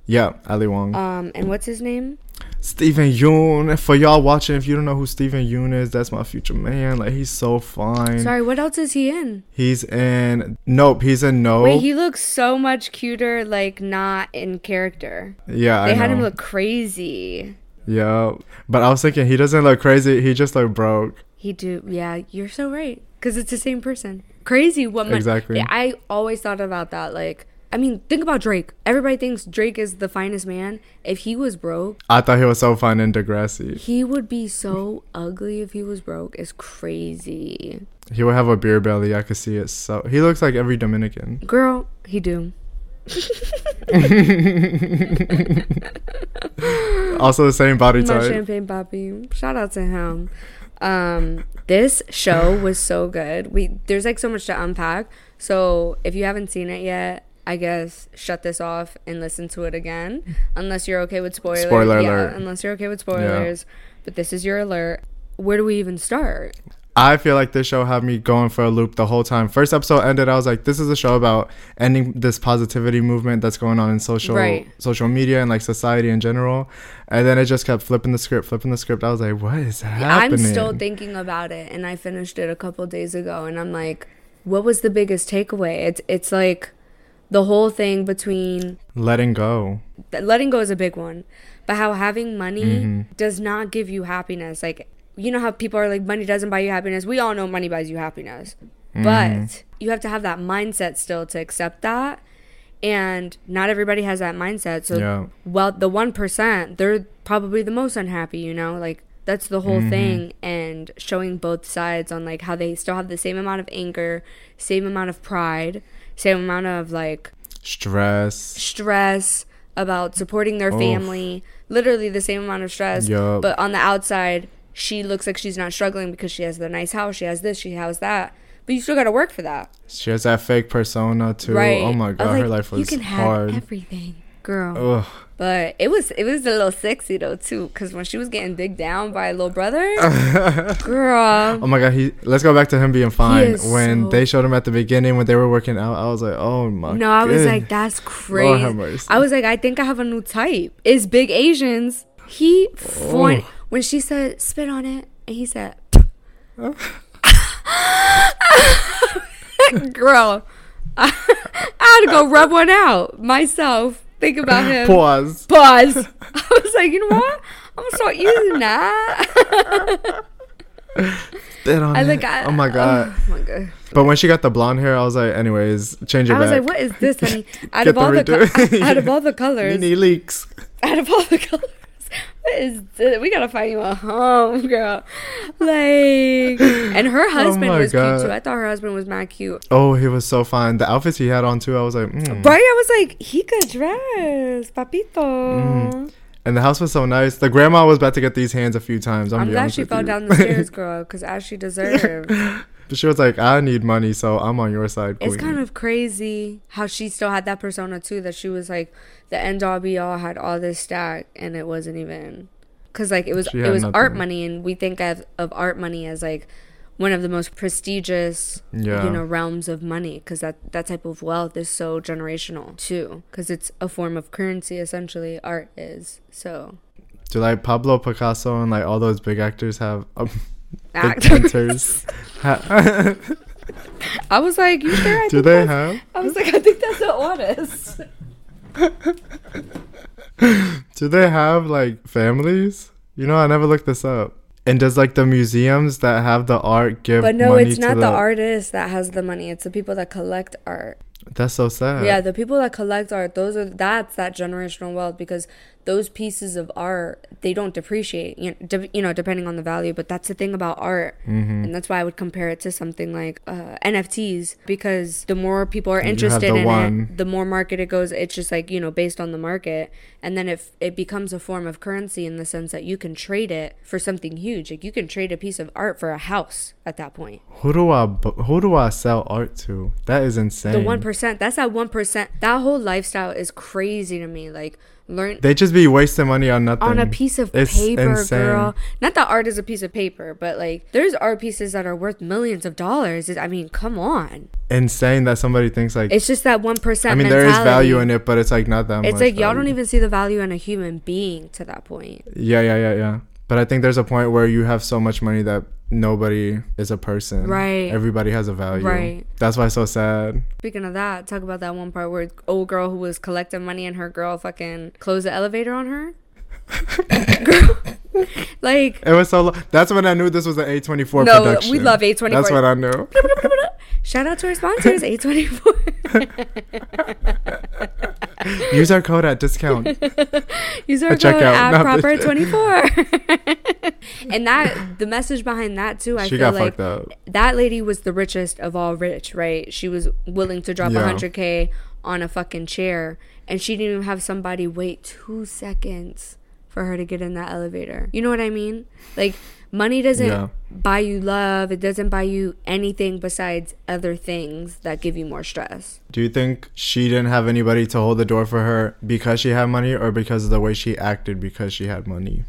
Yeah, Ali Wong. Um, and what's his name? Steven Yeun. For y'all watching, if you don't know who Steven Yeun is, that's my future man. Like he's so fine. Sorry, what else is he in? He's in Nope. He's in Nope. Wait, he looks so much cuter, like not in character. yeah, They I had him look crazy. Yeah, but I was thinking he doesn't look crazy. He just look broke. He do, yeah. You're so right, because it's the same person. Crazy mon- Exactly. Yeah, I always thought about that. Like, I mean, think about Drake. Everybody thinks Drake is the finest man. If he was broke, I thought he was so fine in Degrassi. he would be so ugly. If he was broke, it's crazy. He would have a beer belly. I could see it. So he looks like every Dominican. Girl, he do. (laughs) Also the same body type. My Champagne Papi. Shout out to him. Um, this show was so good. We there's like so much to unpack. So if you haven't seen it yet, I guess shut this off and listen to it again. (laughs) Unless you're okay with spoilers. Spoiler yeah, alert. Unless you're okay with spoilers. But this is your alert. Where do we even start? I feel like this show had me going for a loop the whole time. First episode ended, I was like, "This is a show about ending this positivity movement that's going on in social Right. social media and like society in general." And then it just kept flipping the script, flipping the script. I was like, "What is happening?" I'm still thinking about it, and I finished it a couple days ago, and I'm like, what was the biggest takeaway? It's it's like the whole thing between Letting go. letting go is a big one but how having money Mm-hmm. does not give you happiness like you know how people are like money doesn't buy you happiness we all know money buys you happiness Mm-hmm. but you have to have that mindset still to accept that and not everybody has that mindset so Yeah. well the 1% they're probably the most unhappy you know like that's the Mm-hmm. whole thing and showing both sides on like how they still have the same amount of anger same amount of pride same amount of like Stress. stress about supporting their Oof. family literally the same amount of stress Yup. but on the outside she looks like she's not struggling because she has the nice house she has this she has that but you still got to work for that She has that fake persona too. right Oh my god, her life was you can have hard. everything girl Ugh. but it was it was a little sexy though too because when she was getting digged down by a little brother (laughs) girl Oh my god, he. Let's go back to him being fine. When so- they showed him at the beginning when they were working out, I was like, oh my. no i was like that's crazy i was like i think i have a new type is big asians he Oh. when she said spit on it and he said (laughs) (laughs) girl I, I had to go rub one out myself think about him. Pause. Pause. (laughs) I was like, you know what? I'm gonna start using that. (laughs) Spit on I it. like. I, oh my oh god. Oh my god. But when she got the blonde hair, I was like, anyways, change it I was back. like, what is this, honey? (laughs) Out of all the co- out of all the colors, NeNe Leakes. out of all the colors. Is this? We gotta find you a home, (laughs) girl. Like, and her husband Oh was God. cute too. I thought her husband was mad cute. Oh, he was so fine. The outfits he had on too, I was like, mm. Right? I was like, he could dress, papito. Mm. And the house was so nice. The grandma was about to get these hands a few times. I'm, I'm glad she fell you. down the stairs, (laughs) girl, because as she deserved. (laughs) But she was like, I need money, so I'm on your side. It's kind of crazy how she still had that persona too. That she was like the end all be all, had all this stack, and it wasn't even because like it was it was art money, and we think of of art money as like one of the most prestigious Yeah. you know realms of money because that that type of wealth is so generational too because it's a form of currency essentially art is so Do like Pablo Picasso and like all those big actors have um, Actors. i was like you sure I Do they have? i was like i think that's the artist Do they have like families? You know, I never looked this up. And does like the museums that have the art give but no it's not the, the artist that has the money it's the people that collect art That's so sad. Yeah, the people that collect art, those are that's that generational wealth because those pieces of art they don't depreciate, you know, de- you know depending on the value. But that's the thing about art, Mm-hmm. and that's why I would compare it to something like uh, NFTs because the more people are interested in one. it, the more market it goes. It's just like you know based on the market, and then if it becomes a form of currency in the sense that you can trade it for something huge, like you can trade a piece of art for a house at that point. Who do I who do I sell art to? That is insane. The one percent, that's that one percent. That whole lifestyle is crazy to me. Like learn They just be wasting money on nothing. on a piece of It's paper, insane. girl. Not that art is a piece of paper, but like there's art pieces that are worth millions of dollars. I mean, come on. Insane that somebody thinks like. It's just that one percent. I mean, there is value in it, but it's like not that much. It's like y'all don't even see the value in a human being to that point. Yeah, yeah, yeah, yeah. But I think there's a point where you have so much money that nobody is a person. Right. Everybody has a value. Right. That's why it's so sad. Speaking of that, talk about that one part where old girl who was collecting money and her girl fucking closed the elevator on her. (laughs) girl, like It was so. Lo- that's when I knew this was an A24 No, production. we love A24. That's what I knew. Shout out to our sponsors, (laughs) A24. (laughs) Use our code at discount. (laughs) Use our At code checkout, at not proper the- twenty four. and that the message behind that too, I she feel like that lady was the richest of all rich, right? She was willing to drop a Yeah. hundred k on a fucking chair, and she didn't even have somebody wait two seconds for her to get in that elevator. You know what I mean? Like money doesn't Yeah. buy you love. It doesn't buy you anything besides other things that give you more stress. Do you think she didn't have anybody to hold the door for her because she had money, or because of the way she acted because she had money?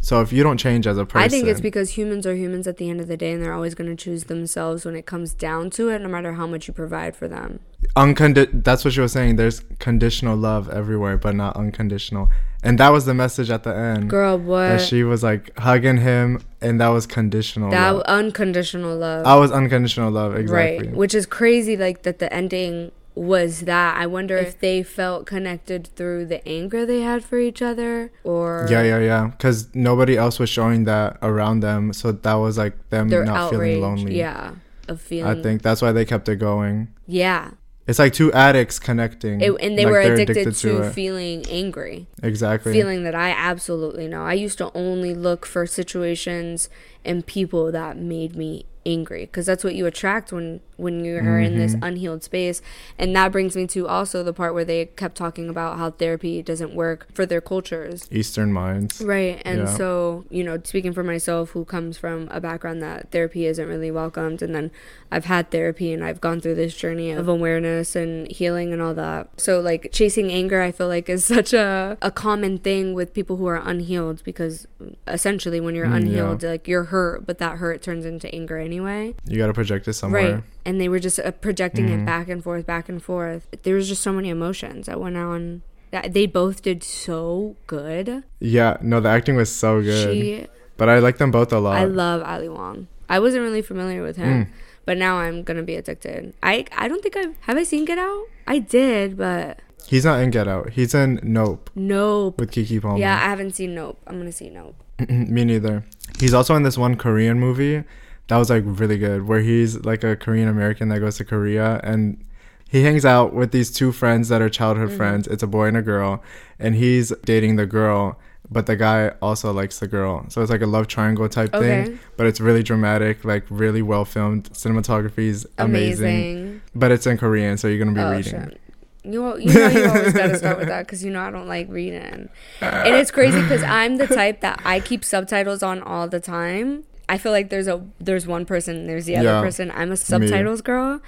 So if you don't change as a person, I think it's because humans are humans at the end of the day, and they're always going to choose themselves when it comes down to it, no matter how much you provide for them. uncondi- That's what she was saying. There's conditional love everywhere, but not unconditional. And that was the message at the end. Girl, that what? she was like hugging him, and that was conditional. That love. unconditional love. I was unconditional love, exactly. Right. Which is crazy, like that the ending was that. I wonder if they felt connected through the anger they had for each other or Yeah, yeah, yeah. Because nobody else was showing that around them, so that was like them their not outrage. feeling lonely. Yeah. Of feeling. I think that's why they kept it going. Yeah. It's like two addicts connecting, It, and they like were they're addicted, to, it. feeling angry. exactly. Feeling that I absolutely know. I used to only look for situations and people that made me angry because that's what you attract when when you are in this Mm-hmm. unhealed space and that brings me to also the part where they kept talking about how therapy doesn't work for their cultures Eastern minds. Right. And Yeah. so, you know, speaking for myself, who comes from a background that therapy isn't really welcomed, and then I've had therapy and I've gone through this journey of awareness and healing and all that. So, like, chasing anger, I feel like is (laughs) such a, a common thing with people who are unhealed because essentially when you're Mm, unhealed, like, you're hurt, but that hurt turns into anger anyway. You got to project it somewhere. Right. And they were just uh, projecting Mm-hmm. it back and forth, back and forth. There was just so many emotions that went on. That they both did so good. Yeah, no, the acting was so good. She but I like them both a lot. I love Ali Wong. I wasn't really familiar with Mm. him, but now I'm gonna be addicted. I I don't think I've have I seen Get Out. I did, but He's not in Get Out. He's in Nope Nope. with Keke Palmer. Yeah, I haven't seen Nope. I'm gonna see Nope. (clears throat) Me neither. He's also in this one Korean movie that was like really good, where he's like a Korean American that goes to Korea and he hangs out with these two friends that are childhood Mm-hmm. friends. It's a boy and a girl, and he's dating the girl, but the guy also likes the girl. So it's like a love triangle type Okay. thing, but it's really dramatic, like really well filmed. Cinematography is amazing, Amazing. but it's in Korean, so you're gonna be Oh reading. shit. You, you know you always gotta start with that because you know I don't like reading, and it's crazy because I'm the type that I keep subtitles on all the time. I feel like there's a there's one person, there's the other Yeah. person. I'm a subtitles girl,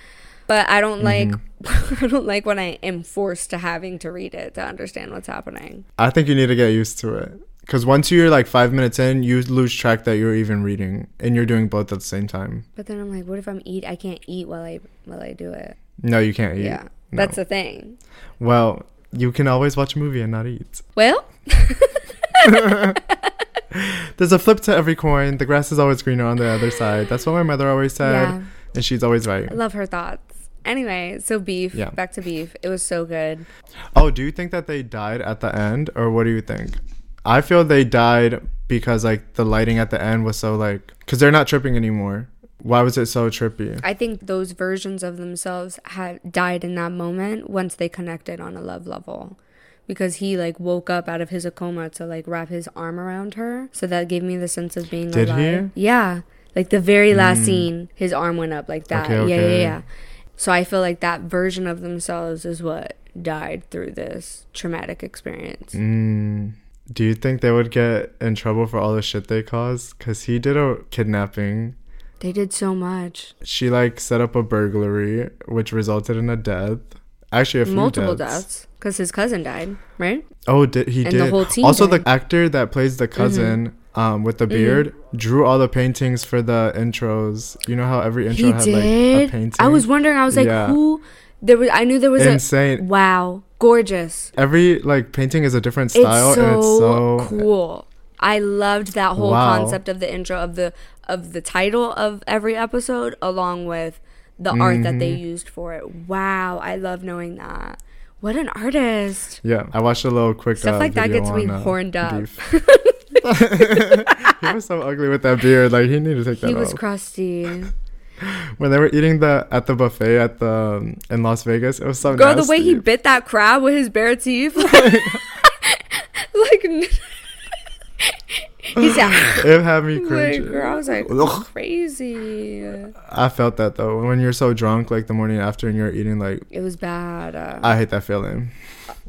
but I don't like Mm-hmm. (laughs) I don't like when I am forced to having to read it to understand what's happening. I think you need to get used to it. Because once you're like five minutes in, you lose track that you're even reading and you're doing both at the same time. But then I'm like, what if I'm eat? I can't eat while I while I do it. No, you can't eat. Yeah, No. that's the thing. Well, you can always watch a movie and not eat. Well, (laughs) (laughs) (laughs) There's a flip to every coin. The grass is always greener on the other side. That's what my mother always said. yeah, And she's always right. I love her thoughts. Anyway, so beef. Yeah. Back to beef. It was so good. Oh, do you think that they died at the end? Or what do you think? I feel they died because like the lighting at the end was so like because they're not tripping anymore. Why was it so trippy? I think those versions of themselves had died in that moment once they connected on a love level. Because he like woke up out of his coma to like wrap his arm around her. So that gave me the sense of being Did he? Yeah. Like the very last scene, his arm went up like that. Okay, Yeah, yeah, yeah. So I feel like that version of themselves is what died through this traumatic experience. Mm, do you think they would get in trouble for all the shit they caused? Cause he did a kidnapping. They did so much. She like set up a burglary, which resulted in a death. Actually, a few Multiple deaths. deaths. Because his cousin died, right? Oh, did he And did? the whole team also, did. the actor that plays the cousin, um, with the beard, drew all the paintings for the intros. You know how every intro he had did. like a painting. I was wondering. I was like, Yeah. who? There was. I knew there was insane. a. Wow, gorgeous. Every like painting is a different style, it's so, and it's so cool. I loved that whole Wow. concept of the intro of the of the title of every episode, along with the art that they Mm-hmm. used for it. Wow, I love knowing that. What an artist! Yeah, I watched a little quick Stuff uh, like that gets me on, uh, horned up. (laughs) (laughs) he was so ugly with that beard. Like he needed to take that off. He was off. crusty. (laughs) when they were eating the at the buffet at the um, in Las Vegas, it was so Girl, the way he bit that crab with his bare teeth, like. He said, (laughs) It had me (laughs) like, cringing. girl, I was like, crazy. I felt that though. When you're so drunk, like the morning after, and you're eating, like It was bad. Uh, I hate that feeling.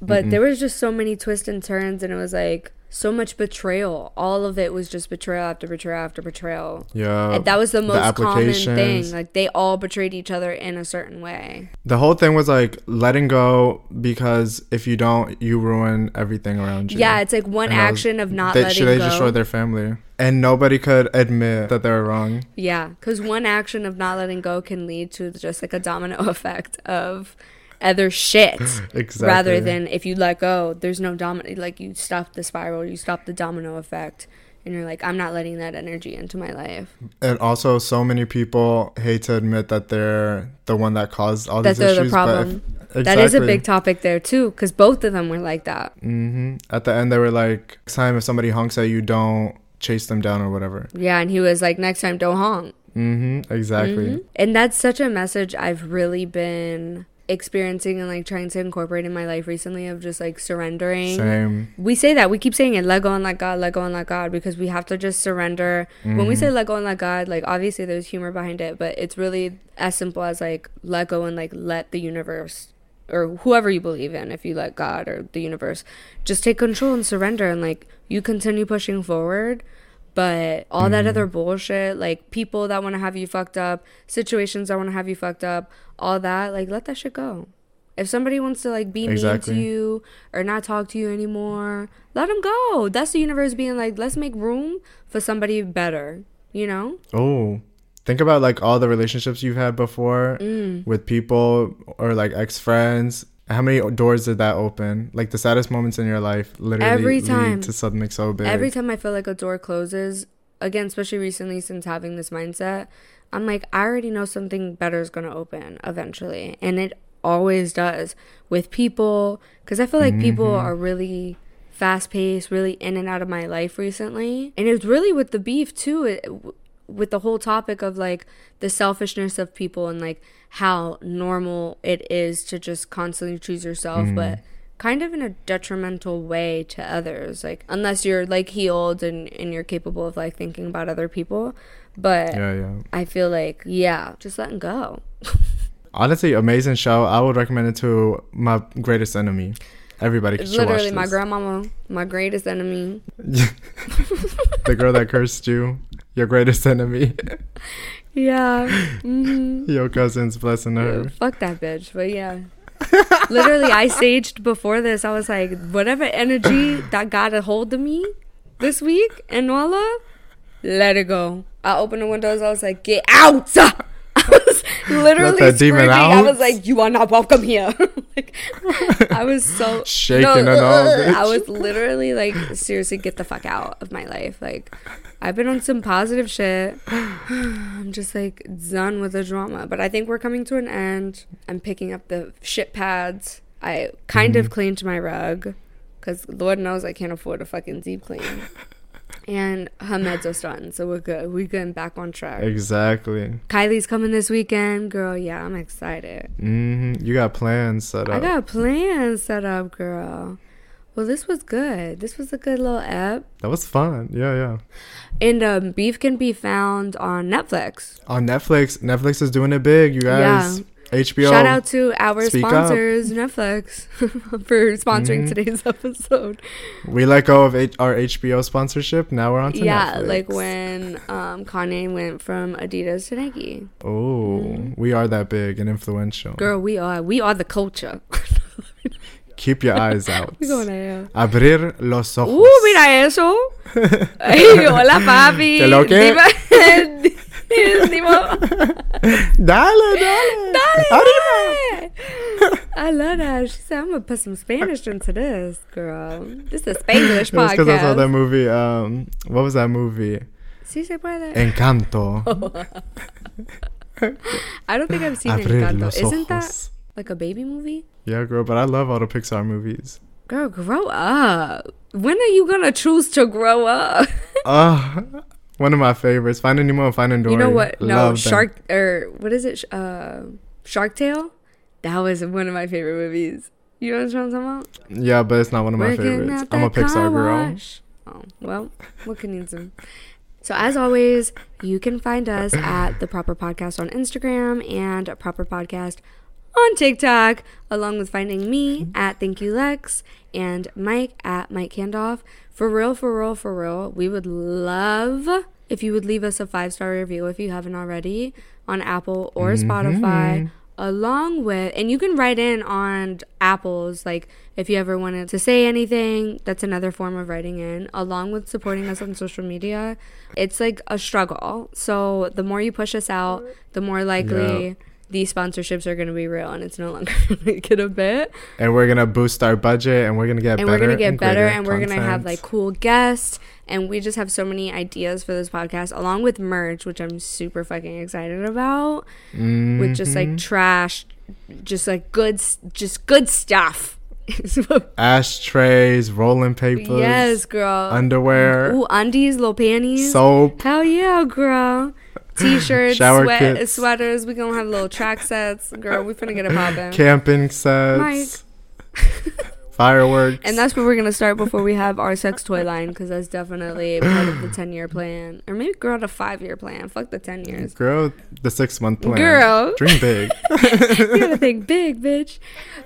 But there was just so many twists and turns, and it was like so much betrayal. All of it was just betrayal after betrayal after betrayal. Yeah, and that was the most common thing. Like they all betrayed each other in a certain way. the whole thing was like letting go because if you don't, you ruin everything around you. Yeah, it's like one And that was- action of not they, letting they go. destroyed their family, and nobody could admit that they were wrong. Yeah, because one action of not letting go can lead to just like a domino (laughs) effect of other shit. (laughs) Exactly. Rather than if you let go, there's no domino. Like you stop the spiral, you stop the domino effect, and you're like, I'm not letting that energy into my life. And also, so many people hate to admit that they're the one that caused all That these they're issues. the problem. But if, That is a big topic there too, because both of them were like that. mm-hmm. At the end, they were like, "Next time, if somebody honks at you, don't chase them down or whatever." Yeah, and he was like, next time, don't honk. hmm Exactly. Mhm. And that's such a message I've really been experiencing and like trying to incorporate in my life recently of just like surrendering. Same. We say that we keep saying it, let go and let God, let go and let God, because we have to just surrender. When we say mm-hmm. let go and let God, like obviously there's humor behind it, but it's really as simple as like let go and like let the universe or whoever you believe in, if you let God or the universe, just take control and surrender and like you continue pushing forward. But all that other bullshit, like people that want to have you fucked up, situations that want to have you fucked up, all that, like let that shit go. If somebody wants to like be Exactly. mean to you or not talk to you anymore, let them go. That's the universe being like, let's make room for somebody better. You know? Oh, think about like all the relationships you've had before Mm. with people or like ex friends. How many doors did that open? Like the saddest moments in your life, literally Every lead time. to something so big. Every time I feel like a door closes, again, especially recently since having this mindset, I'm like, I already know something better is going to open eventually. And it always does with people. Because I feel like people Mm-hmm. are really fast paced, really in and out of my life recently. And it's really with the beef too, it, with the whole topic of like the selfishness of people and like how normal it is to just constantly choose yourself, Mm. but kind of in a detrimental way to others. Like, unless you're like healed and, and you're capable of like thinking about other people. But Yeah, yeah. I feel like, yeah, just letting go. (laughs) Honestly, amazing show. I would recommend it to my greatest enemy. Everybody should Literally, my grandmama, my greatest enemy. (laughs) the girl that cursed you, your greatest enemy, Yeah. (laughs) hmm your cousin's blessing her. Fuck that bitch. But yeah. Literally, I saged before this. I was like, whatever energy (laughs) that got a hold of me this week and voila, let it go. I opened the windows. I was like, get out. (laughs) I was literally screaming. I was like, you are not welcome here. like, I was so Shaking and all, I was literally like, seriously, get the fuck out of my life. Like, I've been on some positive shit. (sighs) I'm just like done with the drama. But I think we're coming to an end. I'm picking up the shit pads. I kind Mm-hmm. of cleaned my rug because Lord knows I can't afford a fucking deep clean. and her meds are starting, so we're good. We're getting back on track. Exactly. Kylie's coming this weekend, girl. Yeah, I'm excited. hmm You got plans set up. I got plans set up, girl. Well, this was good. This was a good little app. that was fun. Yeah, yeah. And um, Beef can be found on Netflix. On Netflix, Netflix is doing it big, you guys. Yeah. HBO. Shout out to our speak up. sponsors, Netflix, (laughs) for sponsoring Mhm. today's (laughs) episode. We let go of H- our HBO sponsorship. Now we're on to yeah, Netflix. like when um, Kanye went from Adidas to Nike. Oh, we are that big and influential. Girl, we are we are the culture. (laughs) Keep your eyes (laughs) out. we going there. Abrir los ojos. Uh, mira eso. (laughs) Hey, hola, papi. ¿Qué lo que? (laughs) Dale, dale. Dale, Arriba. dale. I love that. She said, I'm going to put some Spanish into this, girl. This is a Spanglish It was because I saw that movie. Um, what was that movie? Sí se puede. Encanto. I don't think I've seen Abrir Encanto. Isn't that. Like a baby movie? Yeah, girl, but I love all the Pixar movies. Girl, grow up. When are you gonna choose to grow up? (laughs) Uh, one of my favorites. Finding Nemo and Finding Dory. you know what? No, Love them. Shark or what is it? Uh, Shark Tale. That was one of my favorite movies. You know what I'm talking about? Yeah, but it's not one of my Working favorites. I'm a Pixar girl. wash. Oh well, what can you do? So as always, you can find us at the Proper Podcast on Instagram and Proper Podcast on TikTok, along with finding me at Thank You Lex and Mike at Mike Kandov. For real, for real, for real, we would love if you would leave us a five star review if you haven't already on Apple or mm-hmm. Spotify along with and you can write in on apples like if you ever wanted to say anything that's another form of writing in along with supporting us on social media it's like a struggle so the more you push us out the more likely. These sponsorships are going to be real and it's no longer going to get a bit. And we're gonna boost our budget, and we're gonna get and better. we're gonna get better and we're gonna have like cool guests. And we just have so many ideas for this podcast along with merch which i'm super fucking excited about with just like Mhm. trash just like good just good stuff. (laughs) Ashtrays, rolling papers, yes girl. underwear, Ooh, undies little panties. Soap. hell yeah girl t-shirts Shower sweat- sweaters we gonna have little track sets girl we finna get it poppin' camping sets, (laughs) fireworks. And that's where we're gonna start before we have our sex toy line, because that's definitely part of the ten year plan, or maybe grow to five year plan. Fuck the ten years. girl, the six month plan. Girl. dream big. (laughs) you gotta think big, bitch.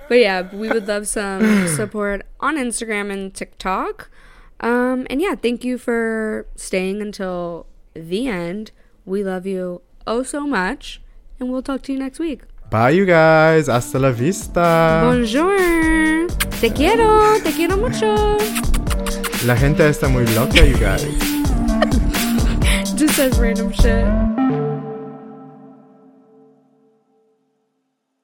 But yeah, we would love some (sighs) support on Instagram and TikTok. Um, and yeah, thank you for staying until the end. We love you oh so much, and we'll talk to you next week. Bye, you guys. Hasta la vista. Bonjour. Te quiero, te quiero mucho. La gente está muy loca, you guys. (laughs) Just says random shit.